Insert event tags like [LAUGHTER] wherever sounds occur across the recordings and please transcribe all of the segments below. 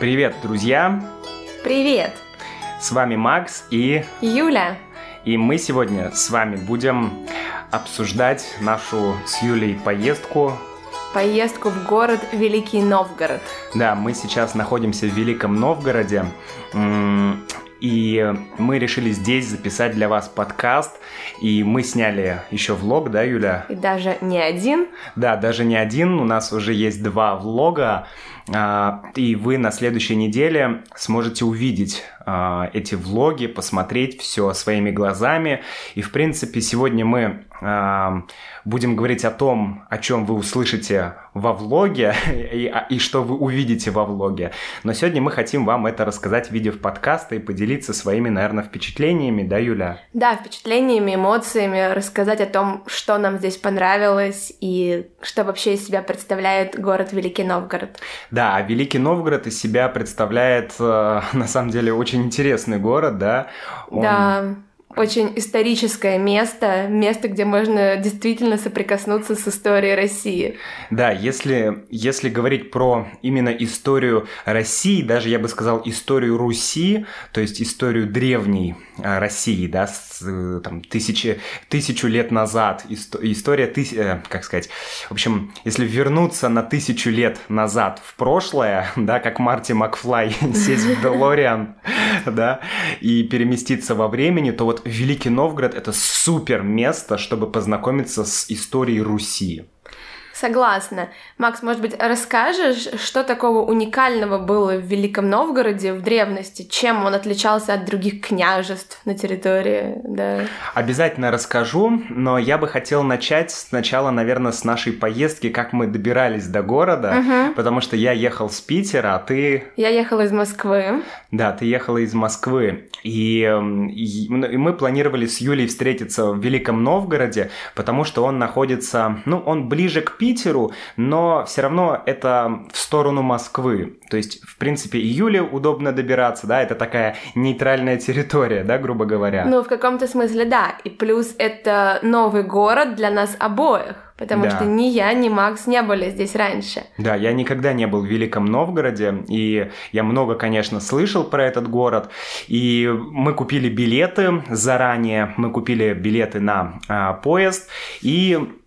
Привет, друзья! Привет! С вами Макс и Юля. И мы сегодня с вами будем обсуждать нашу с Юлей поездку. Поездку в город Великий Новгород. Да, мы сейчас находимся в Великом Новгороде. И мы решили здесь записать для вас подкаст. И мы сняли еще влог, да, Юля? И даже не один. Да, даже не один. У нас уже есть два влога. А, и вы на следующей неделе сможете увидеть эти влоги, посмотреть все своими глазами. И, в принципе, сегодня мы а, будем говорить о том, о чем вы услышите во влоге [LAUGHS] и, и что вы увидите во влоге. Но сегодня мы хотим вам это рассказать в виде подкаста и поделиться своими, наверное, впечатлениями, да, Юля? Да, впечатлениями, эмоциями, рассказать о том, что нам здесь понравилось и что вообще из себя представляет город Великий Новгород. Да, а Великий Новгород из себя представляет, э, [LAUGHS] на самом деле, очень интересный город, да? Он... Да очень историческое место, место, где можно действительно соприкоснуться с историей России. Да, если, если говорить про именно историю России, даже я бы сказал историю Руси, то есть историю древней а, России, да, с, э, там, тысячи, тысячу лет назад, история, тысяч, э, как сказать, в общем, если вернуться на тысячу лет назад в прошлое, [LAUGHS] да, как Марти Макфлай [LAUGHS] сесть в [LAUGHS] Делориан, да, и переместиться во времени, то вот Великий Новгород это супер место, чтобы познакомиться с историей Руси. Согласна. Макс, может быть, расскажешь, что такого уникального было в Великом Новгороде в древности? Чем он отличался от других княжеств на территории? Да. Обязательно расскажу, но я бы хотел начать сначала, наверное, с нашей поездки, как мы добирались до города, угу. потому что я ехал с Питера, а ты... Я ехала из Москвы. Да, ты ехала из Москвы. И, и мы планировали с Юлей встретиться в Великом Новгороде, потому что он находится, ну, он ближе к Питеру, Питеру, но все равно это в сторону Москвы. То есть, в принципе, июле удобно добираться, да, это такая нейтральная территория, да, грубо говоря. Ну, в каком-то смысле, да. И плюс это новый город для нас обоих. Потому да. что ни я, ни Макс не были здесь раньше. Да, я никогда не был в Великом Новгороде, и я много, конечно, слышал про этот город. И мы купили билеты заранее, мы купили билеты на а, поезд, и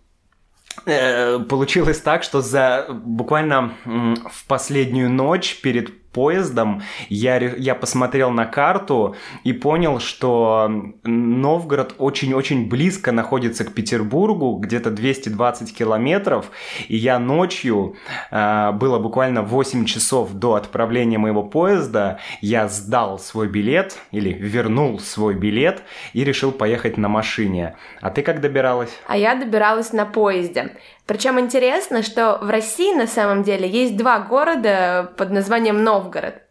получилось так, что за буквально в последнюю ночь перед поездом, я, я посмотрел на карту и понял, что Новгород очень-очень близко находится к Петербургу, где-то 220 километров, и я ночью, э, было буквально 8 часов до отправления моего поезда, я сдал свой билет, или вернул свой билет, и решил поехать на машине. А ты как добиралась? А я добиралась на поезде. Причем интересно, что в России на самом деле есть два города под названием Новгород.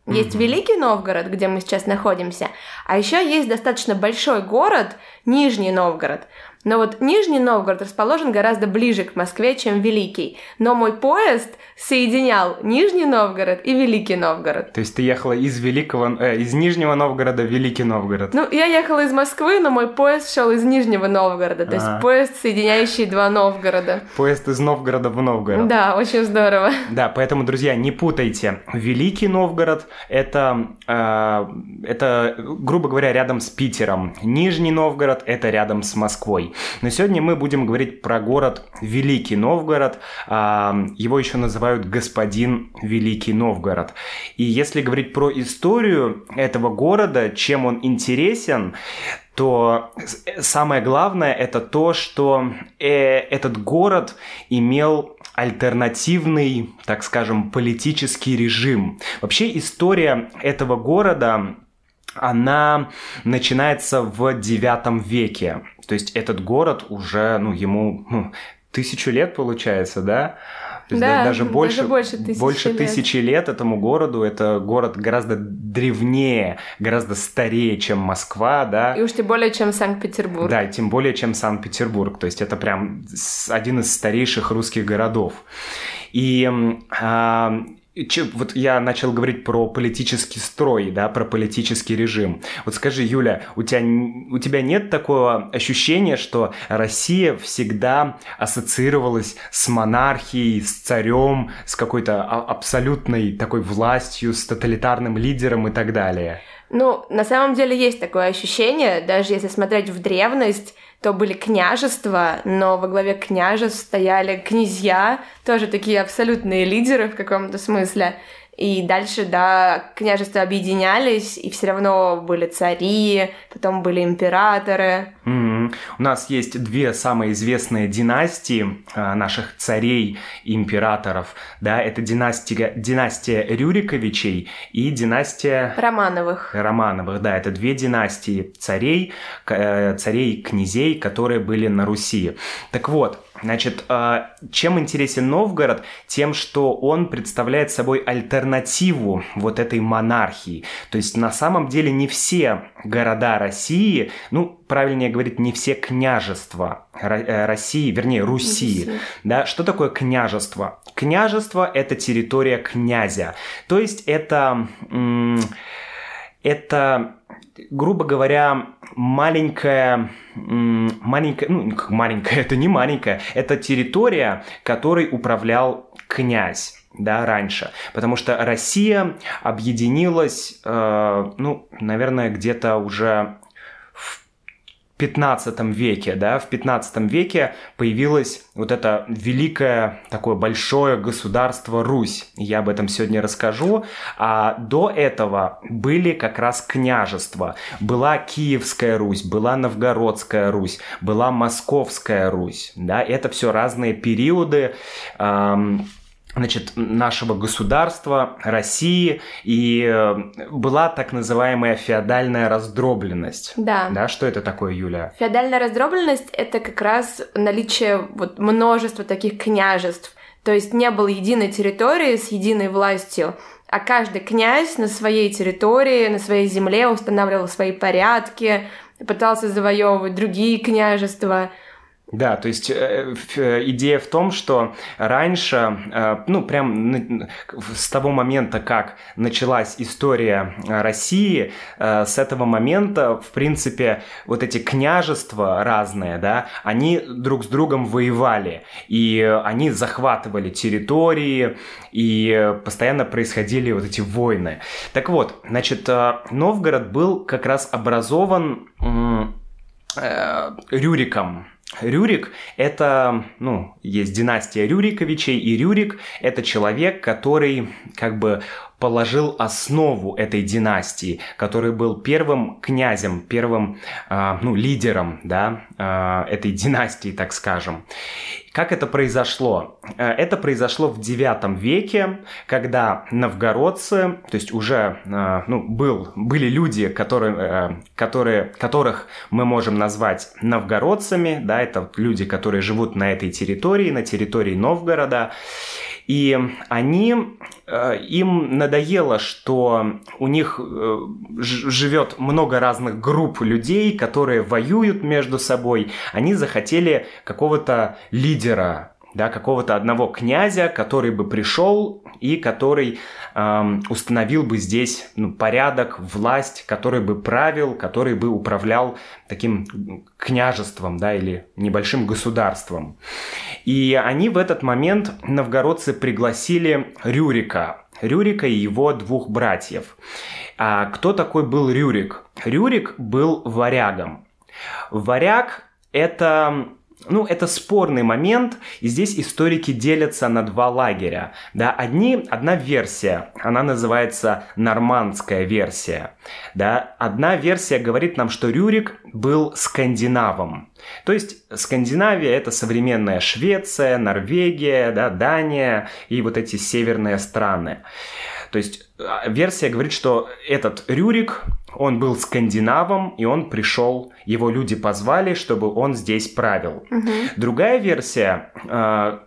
Есть mm-hmm. Великий Новгород, где мы сейчас находимся, а еще есть достаточно большой город Нижний Новгород. Но вот Нижний Новгород расположен гораздо ближе к Москве, чем Великий. Но мой поезд соединял Нижний Новгород и Великий Новгород. То есть ты ехала из Великого, э, из Нижнего Новгорода в Великий Новгород? Ну, я ехала из Москвы, но мой поезд шел из Нижнего Новгорода. То есть а. поезд, соединяющий два Новгорода. Поезд из Новгорода в Новгород. Да, очень здорово. Да, поэтому, друзья, не путайте. Великий Новгород это, э, это, грубо говоря, рядом с Питером. Нижний Новгород это рядом с Москвой. Но сегодня мы будем говорить про город Великий Новгород. А, его еще называют господин Великий Новгород. И если говорить про историю этого города, чем он интересен, то самое главное это то, что э, этот город имел альтернативный, так скажем, политический режим. Вообще история этого города она начинается в девятом веке. То есть этот город уже, ну, ему ну, тысячу лет получается, да? То есть да, даже больше, даже больше, тысячи, больше лет. тысячи лет этому городу. Это город гораздо древнее, гораздо старее, чем Москва, да. И уж тем более, чем Санкт-Петербург. Да, тем более, чем Санкт-Петербург. То есть это прям один из старейших русских городов. И а, вот я начал говорить про политический строй, да, про политический режим. Вот скажи, Юля, у тебя, у тебя нет такого ощущения, что Россия всегда ассоциировалась с монархией, с царем, с какой-то а, абсолютной такой властью, с тоталитарным лидером и так далее? Ну, на самом деле есть такое ощущение, даже если смотреть в древность, то были княжества, но во главе княжеств стояли князья, тоже такие абсолютные лидеры в каком-то смысле. И дальше, да, княжества объединялись, и все равно были цари, потом были императоры. У нас есть две самые известные династии э, наших царей и императоров. Да, это династия, династия Рюриковичей и династия... Романовых. Романовых, да, это две династии царей, э, царей князей, которые были на Руси. Так вот, Значит, а, чем интересен Новгород? Тем, что он представляет собой альтернативу вот этой монархии. То есть на самом деле не все города России, ну, правильнее говорить, не все княжества э, России, вернее, Руси. Руси. Да, что такое княжество? Княжество – это территория князя. То есть это... Это грубо говоря, маленькая, маленькая, ну, маленькая, [LAUGHS] это не маленькая, это территория, которой управлял князь да, раньше. Потому что Россия объединилась, э, ну, наверное, где-то уже 15 веке, да, в 15 веке появилось вот это великое такое большое государство Русь. Я об этом сегодня расскажу. А до этого были как раз княжества. Была Киевская Русь, была Новгородская Русь, была Московская Русь, да, это все разные периоды. Эм, значит, нашего государства, России, и э, была так называемая феодальная раздробленность. Да. Да, что это такое, Юля? Феодальная раздробленность — это как раз наличие вот множества таких княжеств. То есть не было единой территории с единой властью, а каждый князь на своей территории, на своей земле устанавливал свои порядки, пытался завоевывать другие княжества — да, то есть э, э, идея в том, что раньше, э, ну, прям с того момента, как началась история России, с этого момента, в принципе, вот эти княжества разные, да, они друг с другом воевали, и они захватывали территории, и постоянно происходили вот эти войны. Так вот, значит, Новгород был как раз образован Рюриком, Рюрик – это, ну, есть династия Рюриковичей, и Рюрик – это человек, который как бы положил основу этой династии, который был первым князем, первым, э, ну, лидером, да, э, этой династии, так скажем. Как это произошло? Э, это произошло в IX веке, когда новгородцы, то есть уже э, ну, был, были люди, которые, э, которые, которых мы можем назвать новгородцами, да, это люди, которые живут на этой территории, на территории Новгорода, и они, им надоело, что у них живет много разных групп людей, которые воюют между собой. Они захотели какого-то лидера, да, какого-то одного князя, который бы пришел и который эм, установил бы здесь ну, порядок, власть, который бы правил, который бы управлял таким княжеством, да, или небольшим государством. И они в этот момент, новгородцы, пригласили Рюрика, Рюрика и его двух братьев. А кто такой был Рюрик? Рюрик был варягом. Варяг – это ну, это спорный момент, и здесь историки делятся на два лагеря. Да, одни, одна версия, она называется нормандская версия. Да, одна версия говорит нам, что Рюрик был скандинавом. То есть Скандинавия это современная Швеция, Норвегия, да, Дания и вот эти северные страны. То есть а, версия говорит, что этот Рюрик, он был скандинавом, и он пришел, его люди позвали, чтобы он здесь правил. Угу. Другая версия, а,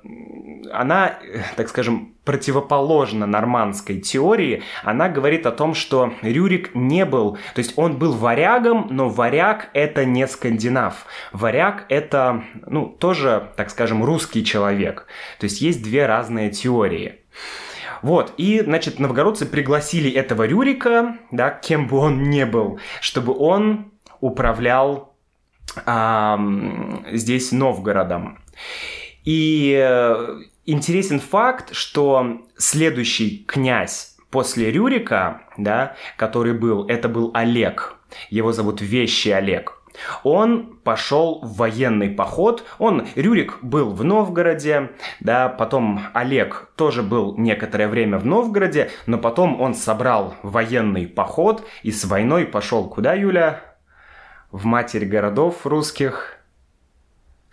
она, так скажем, противоположна нормандской теории, она говорит о том, что Рюрик не был, то есть он был варягом, но варяг это не скандинав. Варяг это, ну, тоже, так скажем, русский человек. То есть есть две разные теории. Вот, и, значит, новгородцы пригласили этого Рюрика, да, кем бы он ни был, чтобы он управлял а, здесь Новгородом. И э, интересен факт, что следующий князь после Рюрика, да, который был, это был Олег. Его зовут Вещий Олег. Он пошел в военный поход. Он, Рюрик, был в Новгороде, да, потом Олег тоже был некоторое время в Новгороде, но потом он собрал военный поход и с войной пошел куда, Юля? В матерь городов русских –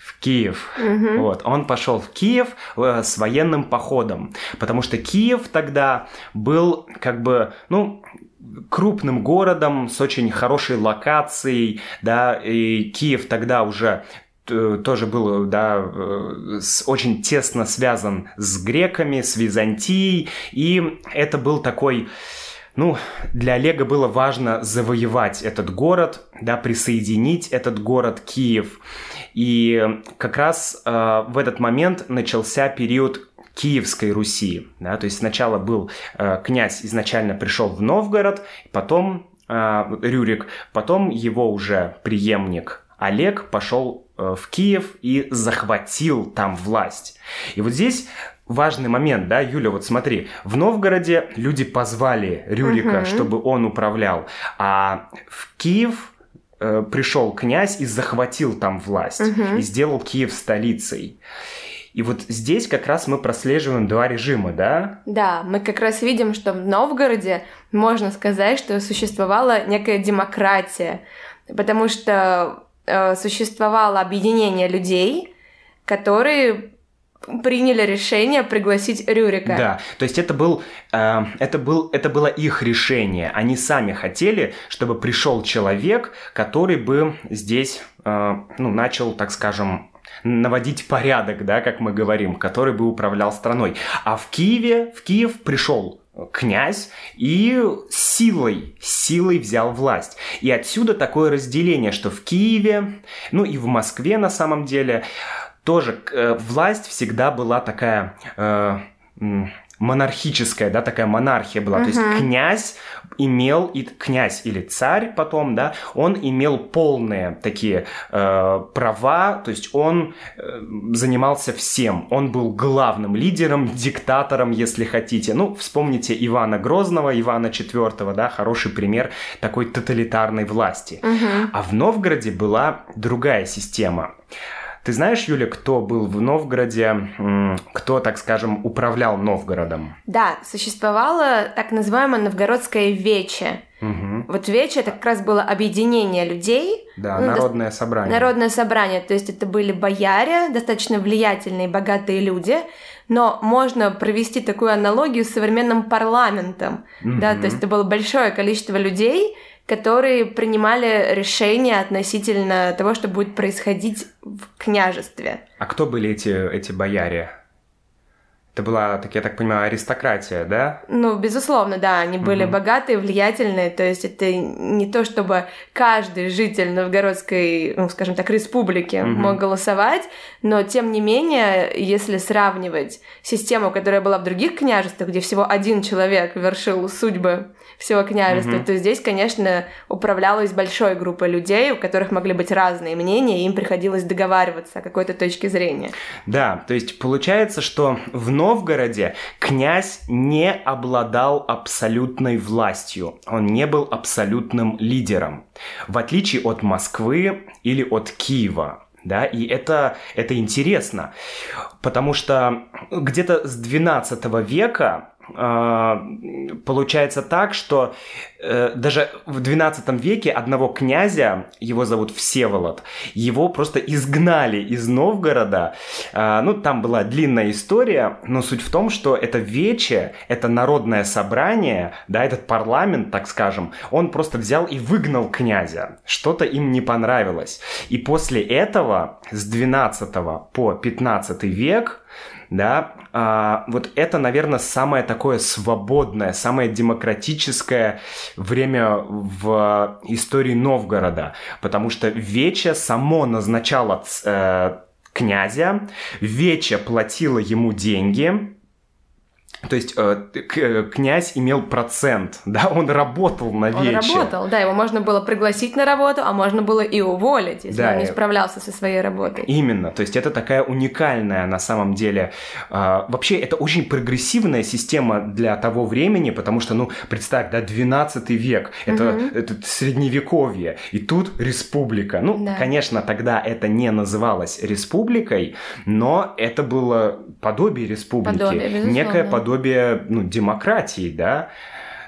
в Киев. Угу. Вот. Он пошел в Киев э, с военным походом, потому что Киев тогда был как бы, ну, крупным городом с очень хорошей локацией, да, и Киев тогда уже э, тоже был, да, э, с, очень тесно связан с греками, с Византией, и это был такой, ну, для Олега было важно завоевать этот город, да, присоединить этот город Киев. И как раз э, в этот момент начался период Киевской Руси. Да? То есть сначала был э, князь, изначально пришел в Новгород, потом э, Рюрик, потом его уже преемник Олег пошел э, в Киев и захватил там власть. И вот здесь важный момент, да, Юля, вот смотри, в Новгороде люди позвали Рюрика, угу. чтобы он управлял, а в Киев э, пришел князь и захватил там власть угу. и сделал Киев столицей. И вот здесь как раз мы прослеживаем два режима, да? Да, мы как раз видим, что в Новгороде можно сказать, что существовала некая демократия, потому что э, существовало объединение людей, которые приняли решение пригласить Рюрика. Да, то есть это был, э, это был, это было их решение. Они сами хотели, чтобы пришел человек, который бы здесь, э, ну, начал, так скажем, наводить порядок, да, как мы говорим, который бы управлял страной. А в Киеве, в Киев пришел князь и силой, силой взял власть. И отсюда такое разделение, что в Киеве, ну и в Москве на самом деле, тоже э, власть всегда была такая... Э, монархическая, да, такая монархия была. Uh-huh. То есть князь имел, и князь или царь потом, да, он имел полные такие э, права, то есть он э, занимался всем. Он был главным лидером, диктатором, если хотите. Ну, вспомните Ивана Грозного, Ивана IV, да, хороший пример такой тоталитарной власти. Uh-huh. А в Новгороде была другая система. Ты знаешь, Юля, кто был в Новгороде, кто, так скажем, управлял Новгородом? Да, существовало так называемое новгородское вече. Угу. Вот вече это как раз было объединение людей. Да, ну, народное до... собрание. Народное собрание, то есть это были бояре, достаточно влиятельные, богатые люди, но можно провести такую аналогию с современным парламентом, угу. да, то есть это было большое количество людей, которые принимали решения относительно того, что будет происходить в княжестве. А кто были эти, эти бояре? Это была, так я так понимаю, аристократия, да? Ну, безусловно, да, они были угу. богатые, влиятельные, то есть это не то, чтобы каждый житель новгородской, ну, скажем так, республики угу. мог голосовать, но тем не менее, если сравнивать систему, которая была в других княжествах, где всего один человек вершил судьбы всего княжества, угу. то здесь, конечно, управлялась большой группой людей, у которых могли быть разные мнения, и им приходилось договариваться о какой-то точке зрения. Да, то есть получается, что в Новгороде князь не обладал абсолютной властью, он не был абсолютным лидером, в отличие от Москвы или от Киева. Да, и это, это интересно, потому что где-то с 12 века получается так, что э, даже в 12 веке одного князя, его зовут Всеволод, его просто изгнали из Новгорода. Э, ну, там была длинная история, но суть в том, что это вече, это народное собрание, да, этот парламент, так скажем, он просто взял и выгнал князя. Что-то им не понравилось. И после этого с 12 по 15 век да, а, вот это, наверное, самое такое свободное, самое демократическое время в истории Новгорода, потому что Вече само назначало э, князя, Вече платила ему деньги, То есть э, к, князь имел процент, [LAUGHS] да, он работал на вече. Он работал, да, его можно было пригласить на работу, а можно было и уволить, если да, он не справлялся со своей работой. Именно, то есть это такая уникальная на самом деле, э, вообще это очень прогрессивная система для того времени, потому что, ну, представь, да, 12 век, это, угу. это средневековье, и тут республика. Ну, да. конечно, тогда это не называлось республикой, но это было подобие республики, подобие, некое подобие подобие ну, демократии, да.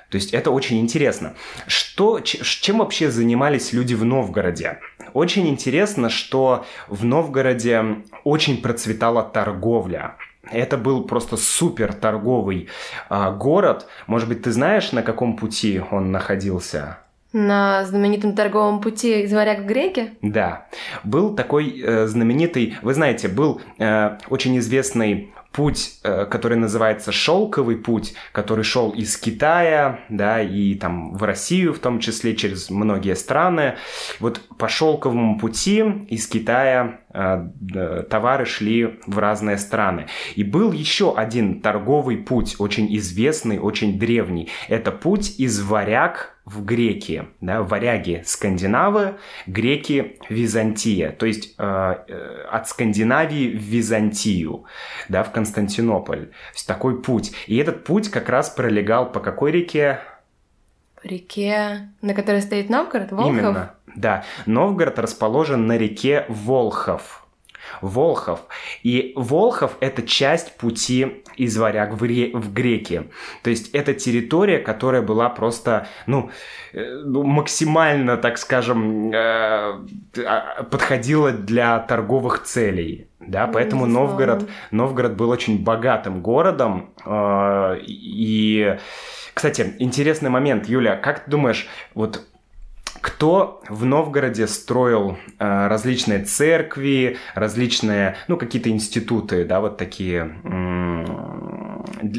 То есть это очень интересно. Что, чем вообще занимались люди в Новгороде? Очень интересно, что в Новгороде очень процветала торговля. Это был просто супер торговый а, город. Может быть, ты знаешь, на каком пути он находился? На знаменитом торговом пути из Варяг в Греки? Да. Был такой э, знаменитый, вы знаете, был э, очень известный путь, э, который называется шелковый путь, который шел из Китая, да, и там в Россию в том числе, через многие страны. Вот по шелковому пути из Китая товары шли в разные страны. И был еще один торговый путь, очень известный, очень древний. Это путь из Варяг в греки, да, варяги скандинавы, греки Византия, то есть э, э, от Скандинавии в Византию, да, в Константинополь. То есть такой путь. И этот путь как раз пролегал по какой реке? Реке, на которой стоит Новгород, Волхов? Именно, да. Новгород расположен на реке Волхов. Волхов. И Волхов – это часть пути из Варяг в, ре... в Греки. То есть это территория, которая была просто, ну, э, ну максимально, так скажем, э, а, подходила для торговых целей. Да, поэтому Новгород, Новгород был очень богатым городом. Э, и, кстати, интересный момент, Юля, как ты думаешь, вот кто в Новгороде строил э, различные церкви, различные, ну, какие-то институты, да, вот такие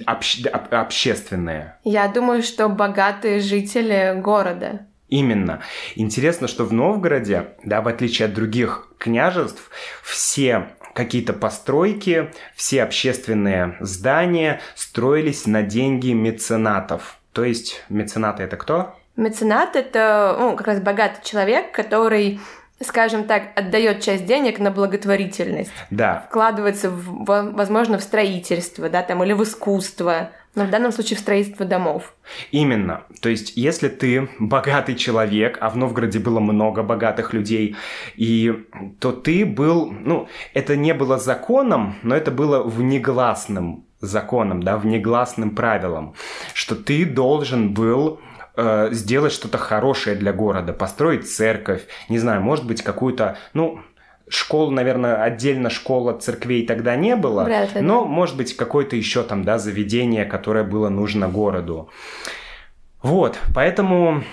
обще, общественные? Я думаю, что богатые жители города. Именно. Интересно, что в Новгороде, да, в отличие от других княжеств, все какие-то постройки, все общественные здания строились на деньги меценатов. То есть меценаты это кто? Меценат — это ну, как раз богатый человек, который скажем так, отдает часть денег на благотворительность. Да. Вкладывается, в, возможно, в строительство, да, там, или в искусство, но в данном случае в строительство домов. Именно. То есть, если ты богатый человек, а в Новгороде было много богатых людей, и то ты был, ну, это не было законом, но это было внегласным законом, да, внегласным правилом, что ты должен был э, сделать что-то хорошее для города, построить церковь, не знаю, может быть, какую-то, ну, школу, наверное, отдельно школа церквей тогда не было, Вряд ли, но, может быть, какое-то еще там, да, заведение, которое было нужно городу. Вот, поэтому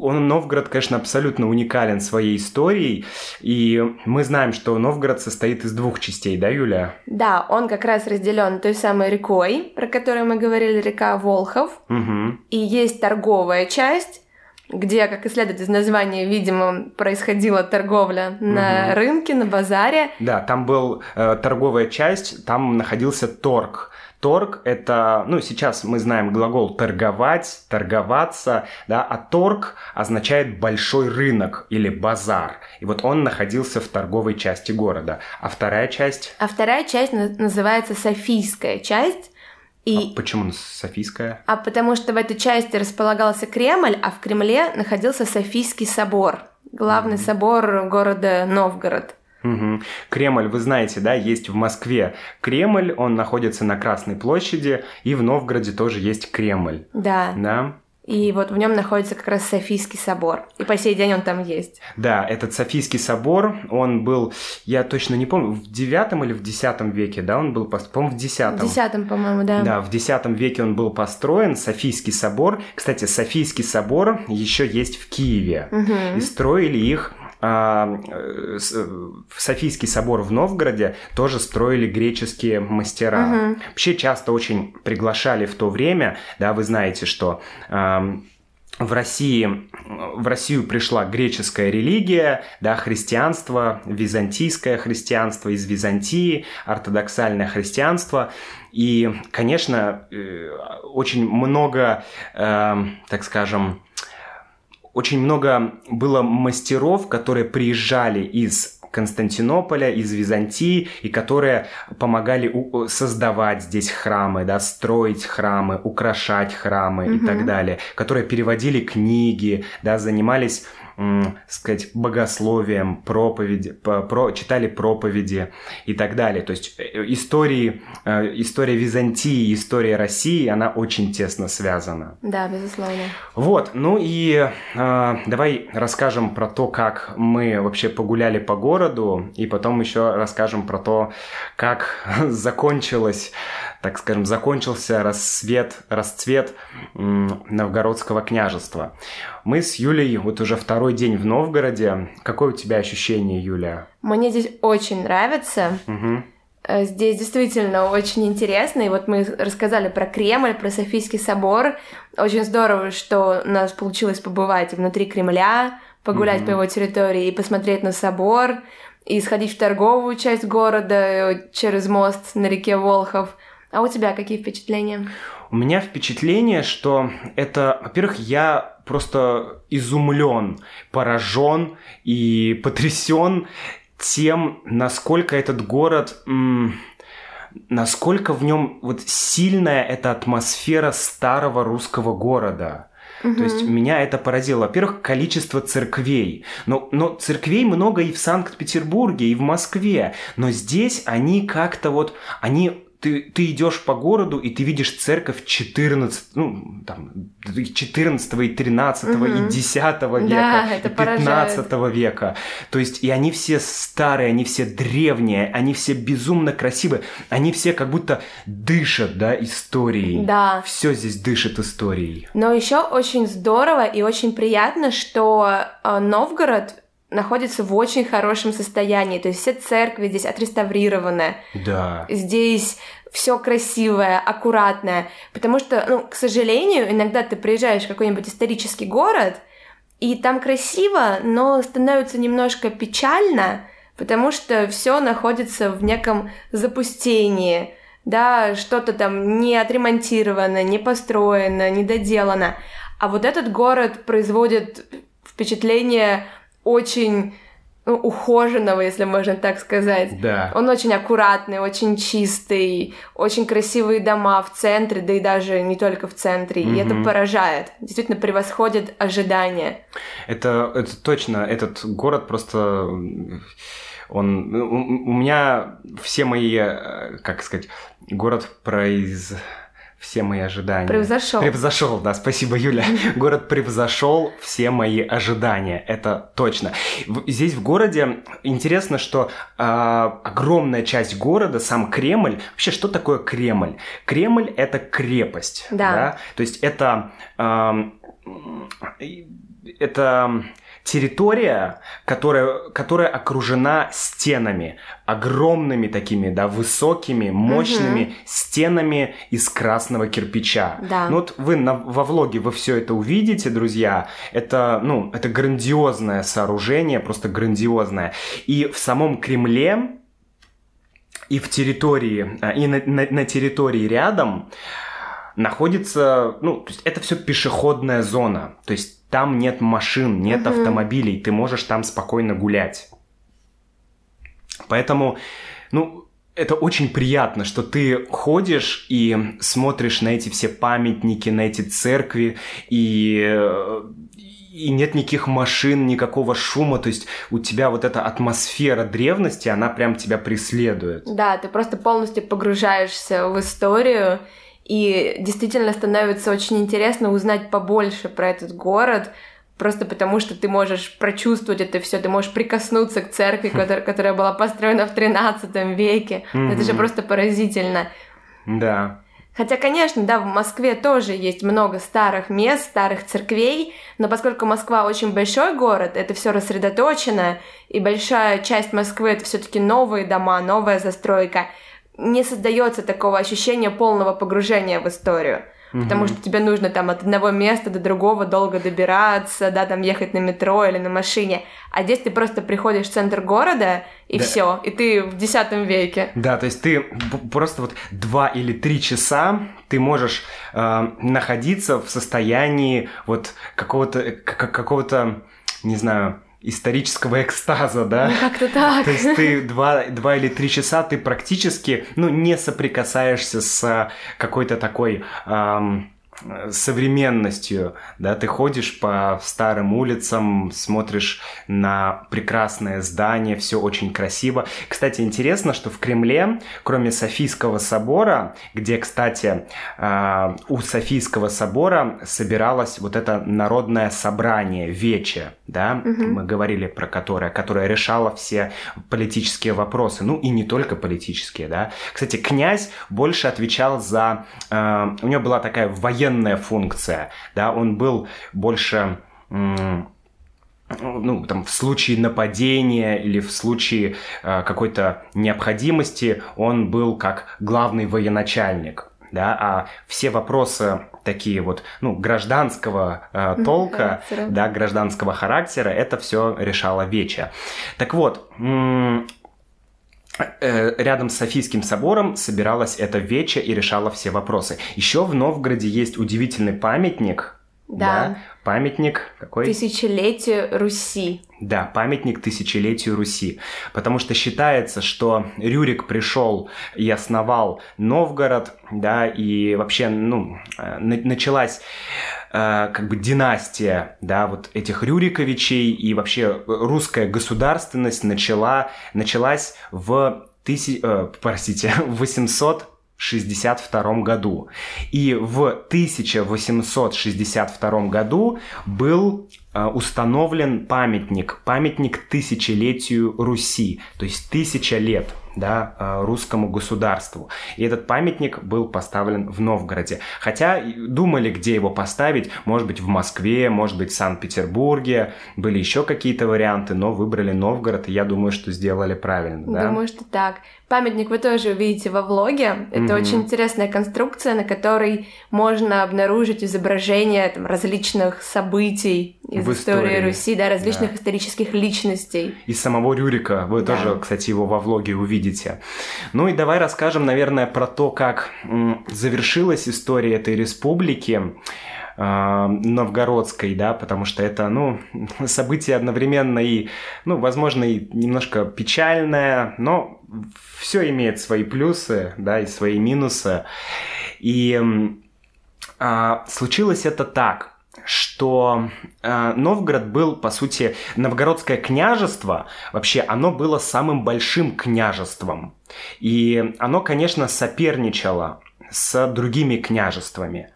он, Новгород, конечно, абсолютно уникален своей историей, и мы знаем, что Новгород состоит из двух частей, да, Юля? Да, он как раз разделен той самой рекой, про которую мы говорили, река Волхов, угу. и есть торговая часть, где, как и следует из названия, видимо, происходила торговля на угу. рынке, на базаре. Да, там был э, торговая часть, там находился торг. Торг – это, ну, сейчас мы знаем глагол «торговать», «торговаться», да, а торг означает большой рынок или базар. И вот он находился в торговой части города. А вторая часть? А вторая часть называется Софийская часть. И... А почему Софийская? А потому что в этой части располагался Кремль, а в Кремле находился Софийский собор, главный mm-hmm. собор города Новгород. Угу. Кремль, вы знаете, да, есть в Москве Кремль, он находится на Красной площади, и в Новгороде тоже есть Кремль. Да. Да. И вот в нем находится как раз Софийский собор. И по сей день он там есть. Да, этот Софийский собор, он был, я точно не помню, в девятом или в десятом веке, да, он был, по-моему, в десятом. В десятом, по-моему, да. Да, в десятом веке он был построен, Софийский собор. Кстати, Софийский собор еще есть в Киеве. Угу. И строили их Софийский собор в Новгороде тоже строили греческие мастера. Угу. Вообще часто очень приглашали в то время, да, вы знаете, что в России, в Россию пришла греческая религия, да, христианство, византийское христианство из Византии, ортодоксальное христианство. И, конечно, э, очень много, э, так скажем, очень много было мастеров, которые приезжали из Константинополя, из Византии, и которые помогали создавать здесь храмы, да, строить храмы, украшать храмы mm-hmm. и так далее, которые переводили книги, да, занимались сказать, богословием, проповеди, про, читали проповеди и так далее. То есть э, истории, э, история Византии, история России, она очень тесно связана. Да, безусловно. Вот, ну и э, давай расскажем про то, как мы вообще погуляли по городу, и потом еще расскажем про то, как [LAUGHS] закончилось так скажем, закончился рассвет, расцвет новгородского княжества. Мы с Юлей вот уже второй день в Новгороде. Какое у тебя ощущение, Юля? Мне здесь очень нравится. Угу. Здесь действительно очень интересно. И вот мы рассказали про Кремль, про Софийский собор. Очень здорово, что у нас получилось побывать внутри Кремля, погулять mm по его территории и посмотреть на собор, и сходить в торговую часть города э, через мост на реке Волхов. А у тебя какие впечатления? У меня впечатление, что это, во-первых, я просто изумлен, поражен и потрясен тем, насколько этот город, насколько в нем вот сильная эта атмосфера старого русского города. Угу. То есть меня это поразило. Во-первых, количество церквей. Но, но церквей много и в Санкт-Петербурге, и в Москве. Но здесь они как-то вот, они ты, ты идешь по городу, и ты видишь церковь 14, ну, там, 14 и 13 угу. и 10 века, да, и 15 поражает. века. То есть, и они все старые, они все древние, они все безумно красивые, они все как будто дышат, да, историей. Да. Все здесь дышит историей. Но еще очень здорово и очень приятно, что э, Новгород находится в очень хорошем состоянии. То есть все церкви здесь отреставрированы. Да. Здесь все красивое, аккуратное. Потому что, ну, к сожалению, иногда ты приезжаешь в какой-нибудь исторический город, и там красиво, но становится немножко печально, потому что все находится в неком запустении. Да, что-то там не отремонтировано, не построено, не доделано. А вот этот город производит впечатление очень ну, ухоженного, если можно так сказать. Да. Он очень аккуратный, очень чистый, очень красивые дома в центре, да и даже не только в центре. Угу. И это поражает, действительно превосходит ожидания. Это, это точно, этот город просто... Он, у, у меня все мои, э, как сказать, город произ все мои ожидания. Превзошел. Превзошел, да, спасибо, Юля. Город превзошел все мои ожидания, это точно. Здесь в городе интересно, что э, огромная часть города, сам Кремль, вообще что такое Кремль? Кремль это крепость, да. да? То есть это э, это территория, которая, которая окружена стенами, огромными такими, да, высокими, мощными угу. стенами из красного кирпича. Да. Ну вот вы на, во влоге вы все это увидите, друзья. Это, ну, это грандиозное сооружение, просто грандиозное. И в самом Кремле и в территории, а, и на, на, на территории рядом находится, ну, то есть это все пешеходная зона. То есть там нет машин, нет угу. автомобилей, ты можешь там спокойно гулять. Поэтому, ну, это очень приятно, что ты ходишь и смотришь на эти все памятники, на эти церкви, и, и нет никаких машин, никакого шума, то есть у тебя вот эта атмосфера древности, она прям тебя преследует. Да, ты просто полностью погружаешься в историю, и действительно становится очень интересно узнать побольше про этот город, просто потому что ты можешь прочувствовать это все, ты можешь прикоснуться к церкви, которая, которая была построена в 13 веке. Mm-hmm. Это же просто поразительно. Да. Хотя, конечно, да, в Москве тоже есть много старых мест, старых церквей, но поскольку Москва очень большой город, это все рассредоточено, и большая часть Москвы это все-таки новые дома, новая застройка, не создается такого ощущения полного погружения в историю. потому что тебе нужно там от одного места до другого долго добираться, да, там ехать на метро или на машине. А здесь ты просто приходишь в центр города, и да. все, и ты в X веке. Да, то есть ты просто вот два или три часа ты можешь э, находиться в состоянии вот какого-то какого-то не знаю исторического экстаза, да? Ну, как-то так. То есть ты два, два или три часа ты практически, ну, не соприкасаешься с какой-то такой... Эм, современностью, да, ты ходишь по старым улицам, смотришь на прекрасное здание, все очень красиво. Кстати, интересно, что в Кремле, кроме Софийского собора, где, кстати, а, у Софийского собора собиралось вот это народное собрание, вече, да, угу. мы говорили про которое, которое решало все политические вопросы, ну и не только политические, да. Кстати, князь больше отвечал за, а, у него была такая военная военная функция, да, он был больше ну, там, в случае нападения или в случае э, какой-то необходимости он был как главный военачальник, да, а все вопросы такие вот, ну, гражданского э, толка, характера. да, гражданского характера, это все решала Веча. Так вот, рядом с Софийским собором собиралась эта веча и решала все вопросы. Еще в Новгороде есть удивительный памятник. Да. да памятник какой? Тысячелетию Руси. Да, памятник тысячелетию Руси. Потому что считается, что Рюрик пришел и основал Новгород, да, и вообще, ну, э, началась э, как бы династия, да, вот этих Рюриковичей, и вообще русская государственность начала, началась в тысяч, э, простите, [LAUGHS] в 800 1962 году. И в 1862 году был э, установлен памятник, памятник тысячелетию Руси, то есть тысяча лет да, э, русскому государству. И этот памятник был поставлен в Новгороде. Хотя думали, где его поставить, может быть, в Москве, может быть, в Санкт-Петербурге, были еще какие-то варианты, но выбрали Новгород, и я думаю, что сделали правильно. Да? Думаю, что так. Памятник вы тоже увидите во влоге. Это mm-hmm. очень интересная конструкция, на которой можно обнаружить изображения там, различных событий из в истории. истории Руси, да, различных да. исторических личностей. И самого Рюрика. Вы да. тоже, кстати, его во влоге увидите. Ну и давай расскажем, наверное, про то, как завершилась история этой республики. А, новгородской, да, потому что это, ну, [LAUGHS] событие одновременно и, ну, возможно, и немножко печальное, но все имеет свои плюсы, да, и свои минусы. И а, случилось это так, что э, Новгород был, по сути, новгородское княжество, вообще оно было самым большим княжеством. И оно, конечно, соперничало с другими княжествами.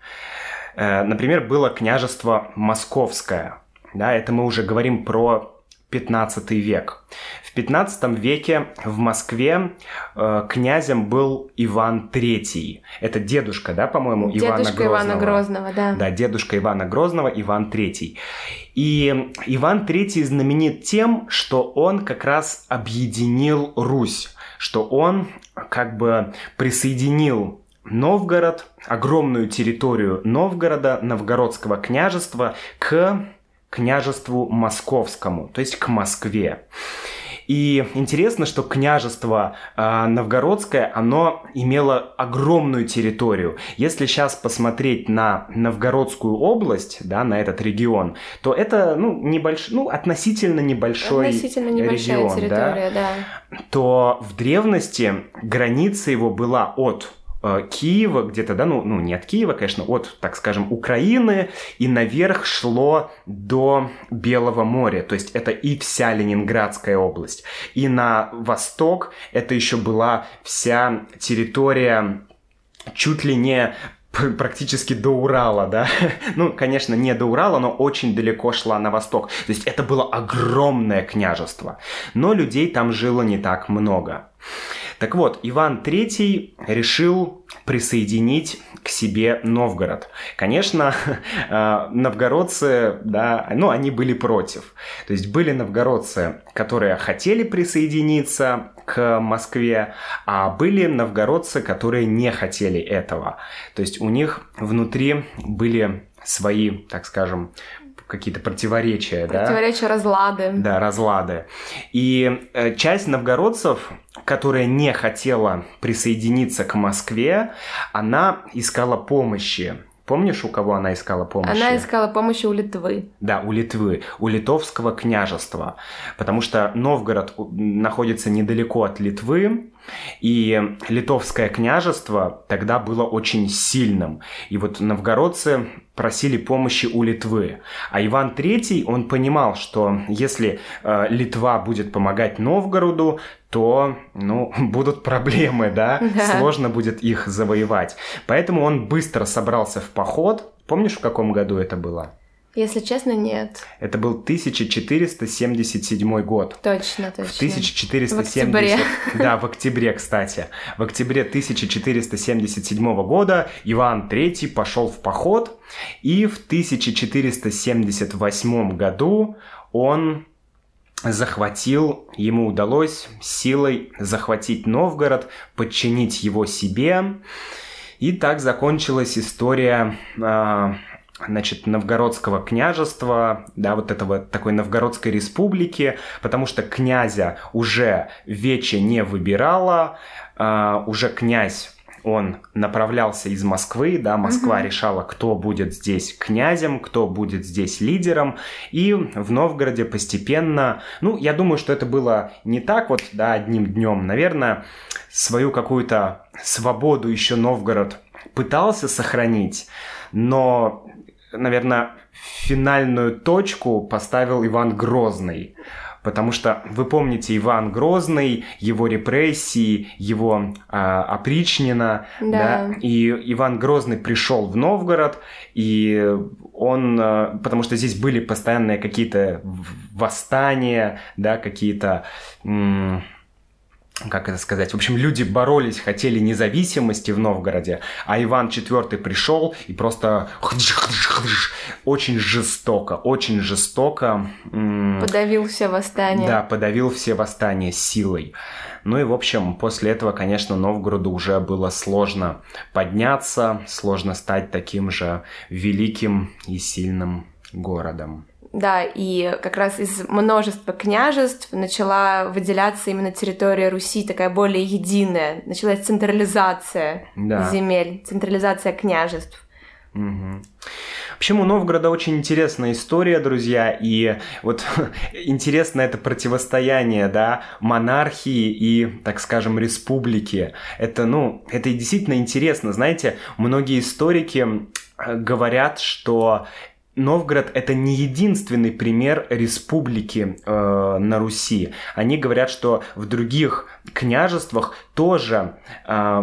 Э, например, было княжество Московское. Да, это мы уже говорим про 15 век. В 15 веке в Москве э, князем был Иван III. Это дедушка, да, по-моему, Ивана Грозного. Ивана Грозного, да. Да, дедушка Ивана Грозного, Иван III. И Иван III знаменит тем, что он как раз объединил Русь, что он как бы присоединил Новгород, огромную территорию Новгорода, Новгородского княжества к княжеству московскому, то есть к Москве. И интересно, что княжество э, новгородское, оно имело огромную территорию. Если сейчас посмотреть на Новгородскую область, да, на этот регион, то это, ну, небольш... ну относительно небольшой относительно небольшая регион, территория, да, да. То в древности граница его была от Киева, где-то, да, ну, ну, не от Киева, конечно, от, так скажем, Украины, и наверх шло до Белого моря, то есть это и вся Ленинградская область. И на восток это еще была вся территория чуть ли не практически до Урала, да. [LAUGHS] ну, конечно, не до Урала, но очень далеко шла на восток. То есть это было огромное княжество. Но людей там жило не так много. Так вот, Иван III решил присоединить к себе Новгород. Конечно, [LAUGHS] э, новгородцы, да, ну, они были против. То есть были новгородцы, которые хотели присоединиться к Москве, а были новгородцы, которые не хотели этого. То есть у них внутри были свои, так скажем, какие-то противоречия, противоречия, да? разлады. Да, разлады. И э, часть новгородцев, которая не хотела присоединиться к Москве, она искала помощи Помнишь, у кого она искала помощи? Она искала помощи у Литвы. Да, у Литвы, у литовского княжества. Потому что Новгород находится недалеко от Литвы, и литовское княжество тогда было очень сильным. И вот новгородцы просили помощи у Литвы. А Иван III, он понимал, что если э, Литва будет помогать Новгороду, то, ну, [LAUGHS] будут проблемы, да? да, сложно будет их завоевать. Поэтому он быстро собрался в поход. Помнишь, в каком году это было? Если честно, нет. Это был 1477 год. Точно, точно. В 1470... В октябре. Да, в октябре, кстати. В октябре 1477 года Иван III пошел в поход, и в 1478 году он захватил, ему удалось силой захватить Новгород, подчинить его себе. И так закончилась история э, значит, новгородского княжества, да, вот этого такой новгородской республики, потому что князя уже Вече не выбирала, э, уже князь он направлялся из Москвы, да, Москва угу. решала, кто будет здесь князем, кто будет здесь лидером, и в Новгороде постепенно, ну, я думаю, что это было не так вот, да, одним днем, наверное, свою какую-то свободу еще Новгород пытался сохранить, но, наверное, финальную точку поставил Иван Грозный. Потому что вы помните Иван Грозный, его репрессии, его э, опричнина, да. да, и Иван Грозный пришел в Новгород, и он, э, потому что здесь были постоянные какие-то восстания, да, какие-то м- как это сказать, в общем, люди боролись, хотели независимости в Новгороде, а Иван IV пришел и просто очень жестоко, очень жестоко... Подавил все восстания. Да, подавил все восстания силой. Ну и, в общем, после этого, конечно, Новгороду уже было сложно подняться, сложно стать таким же великим и сильным городом. Да, и как раз из множества княжеств начала выделяться именно территория Руси, такая более единая. Началась централизация да. земель, централизация княжеств. Угу. Вообще у Новгорода очень интересная история, друзья, и вот [LAUGHS] интересно это противостояние, да, монархии и, так скажем, республики. Это, ну, это действительно интересно. Знаете, многие историки э, говорят, что Новгород это не единственный пример республики э, на Руси. Они говорят, что в других княжествах тоже э,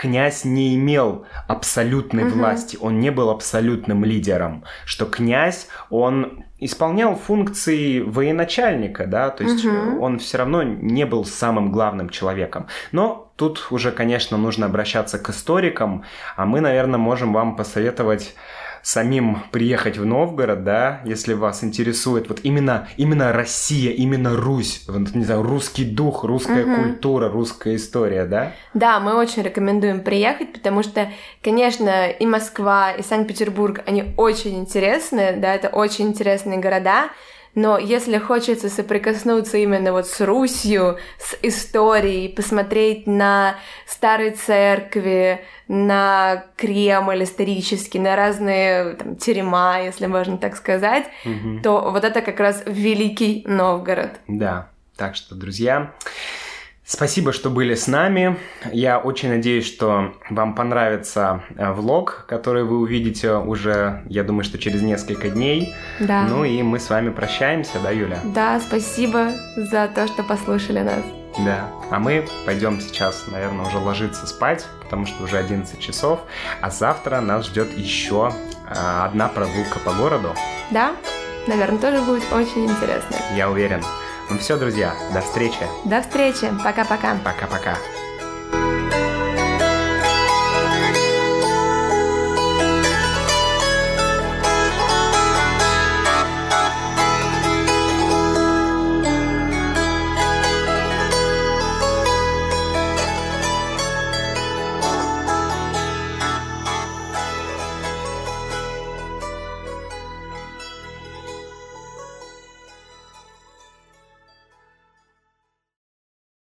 князь не имел абсолютной угу. власти, он не был абсолютным лидером, что князь он исполнял функции военачальника, да, то есть угу. он все равно не был самым главным человеком. Но тут уже, конечно, нужно обращаться к историкам, а мы, наверное, можем вам посоветовать самим приехать в Новгород, да, если вас интересует вот именно, именно Россия, именно Русь, вот, не знаю, русский дух, русская угу. культура, русская история, да? Да, мы очень рекомендуем приехать, потому что, конечно, и Москва, и Санкт-Петербург, они очень интересны, да, это очень интересные города, но если хочется соприкоснуться именно вот с Русью, с историей, посмотреть на старые церкви, на Кремль исторический, на разные там, терема, если можно так сказать, угу. то вот это как раз Великий Новгород. Да, так что, друзья, Спасибо, что были с нами. Я очень надеюсь, что вам понравится э, влог, который вы увидите уже, я думаю, что через несколько дней. Да. Ну и мы с вами прощаемся, да, Юля? Да, спасибо за то, что послушали нас. Да. А мы пойдем сейчас, наверное, уже ложиться спать, потому что уже 11 часов. А завтра нас ждет еще э, одна прогулка по городу. Да, наверное, тоже будет очень интересно. Я уверен. Ну все, друзья, до встречи. До встречи. Пока-пока. Пока-пока.